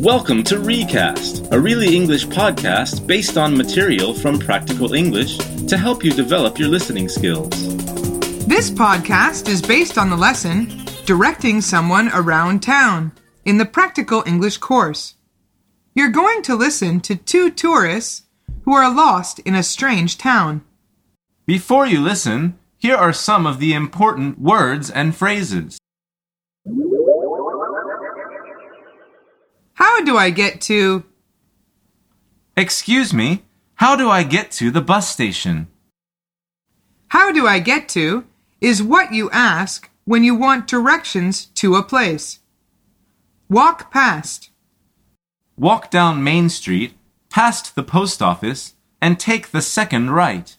Welcome to Recast, a really English podcast based on material from Practical English to help you develop your listening skills. This podcast is based on the lesson Directing Someone Around Town in the Practical English course. You're going to listen to two tourists who are lost in a strange town. Before you listen, here are some of the important words and phrases. How do I get to? Excuse me, how do I get to the bus station? How do I get to is what you ask when you want directions to a place. Walk past. Walk down Main Street, past the post office, and take the second right.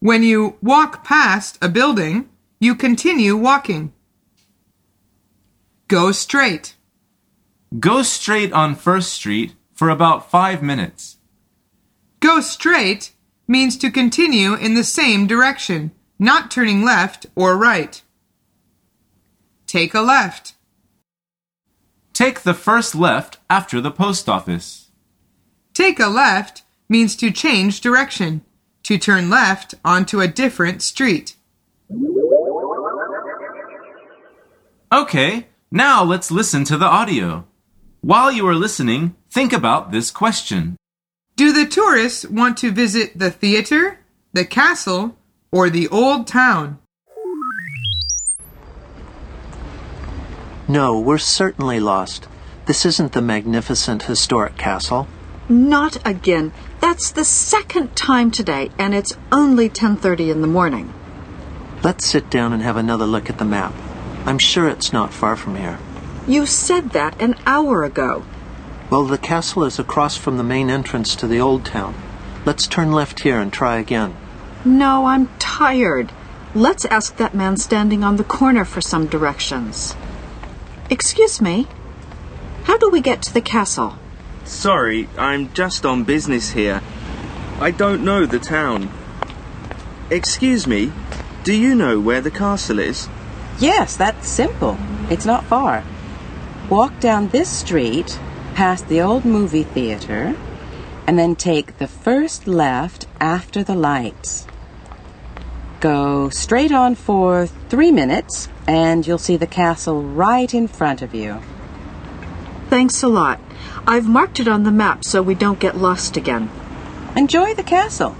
When you walk past a building, you continue walking. Go straight. Go straight on First Street for about five minutes. Go straight means to continue in the same direction, not turning left or right. Take a left. Take the first left after the post office. Take a left means to change direction, to turn left onto a different street. Okay, now let's listen to the audio. While you are listening, think about this question. Do the tourists want to visit the theater, the castle, or the old town? No, we're certainly lost. This isn't the magnificent historic castle. Not again. That's the second time today, and it's only 10:30 in the morning. Let's sit down and have another look at the map. I'm sure it's not far from here. You said that an hour ago. Well, the castle is across from the main entrance to the old town. Let's turn left here and try again. No, I'm tired. Let's ask that man standing on the corner for some directions. Excuse me. How do we get to the castle? Sorry, I'm just on business here. I don't know the town. Excuse me, do you know where the castle is? Yes, that's simple. It's not far. Walk down this street, past the old movie theater, and then take the first left after the lights. Go straight on for three minutes, and you'll see the castle right in front of you. Thanks a lot. I've marked it on the map so we don't get lost again. Enjoy the castle.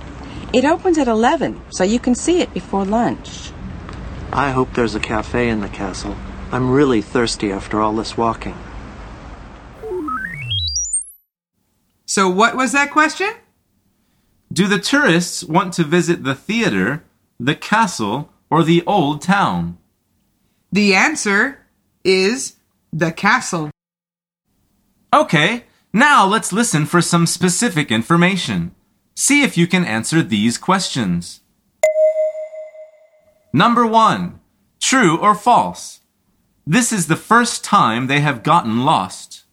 It opens at 11, so you can see it before lunch. I hope there's a cafe in the castle. I'm really thirsty after all this walking. So, what was that question? Do the tourists want to visit the theater, the castle, or the old town? The answer is the castle. Okay, now let's listen for some specific information. See if you can answer these questions. Number one, true or false? This is the first time they have gotten lost.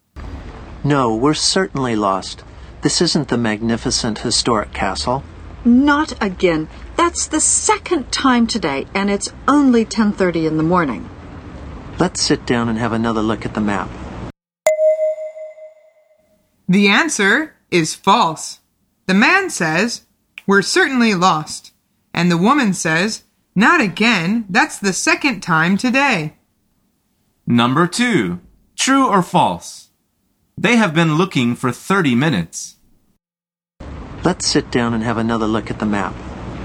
No, we're certainly lost. This isn't the magnificent historic castle. Not again. That's the second time today, and it's only 10:30 in the morning. Let's sit down and have another look at the map. The answer is false. The man says, We're certainly lost. And the woman says, Not again. That's the second time today. Number two, true or false? They have been looking for 30 minutes. Let's sit down and have another look at the map.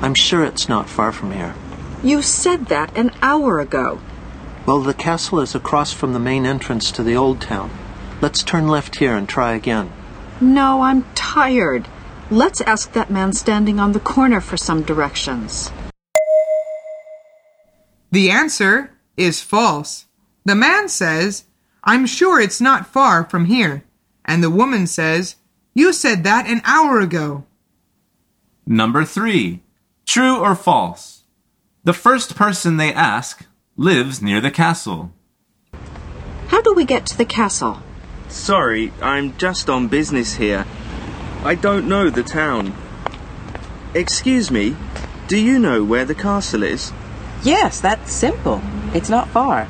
I'm sure it's not far from here. You said that an hour ago. Well, the castle is across from the main entrance to the old town. Let's turn left here and try again. No, I'm tired. Let's ask that man standing on the corner for some directions. The answer is false. The man says, I'm sure it's not far from here. And the woman says, You said that an hour ago. Number three, true or false? The first person they ask lives near the castle. How do we get to the castle? Sorry, I'm just on business here. I don't know the town. Excuse me, do you know where the castle is? Yes, that's simple. It's not far.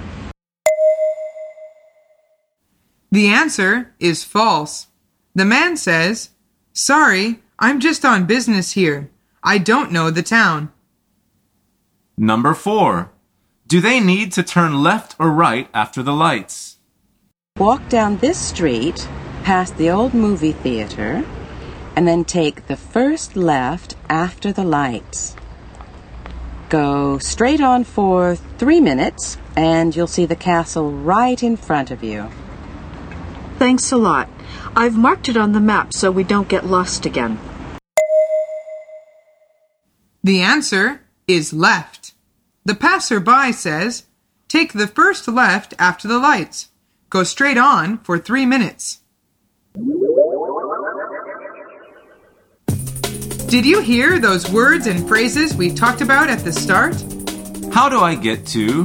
The answer is false. The man says, Sorry, I'm just on business here. I don't know the town. Number 4. Do they need to turn left or right after the lights? Walk down this street, past the old movie theater, and then take the first left after the lights. Go straight on for three minutes, and you'll see the castle right in front of you. Thanks a lot. I've marked it on the map so we don't get lost again. The answer is left. The passerby says, Take the first left after the lights. Go straight on for three minutes. Did you hear those words and phrases we talked about at the start? How do I get to?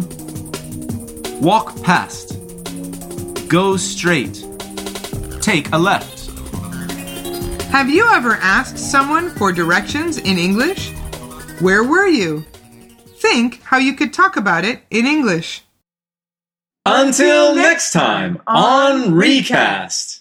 Walk past. Go straight. Take a left. Have you ever asked someone for directions in English? Where were you? Think how you could talk about it in English. Until next time on Recast.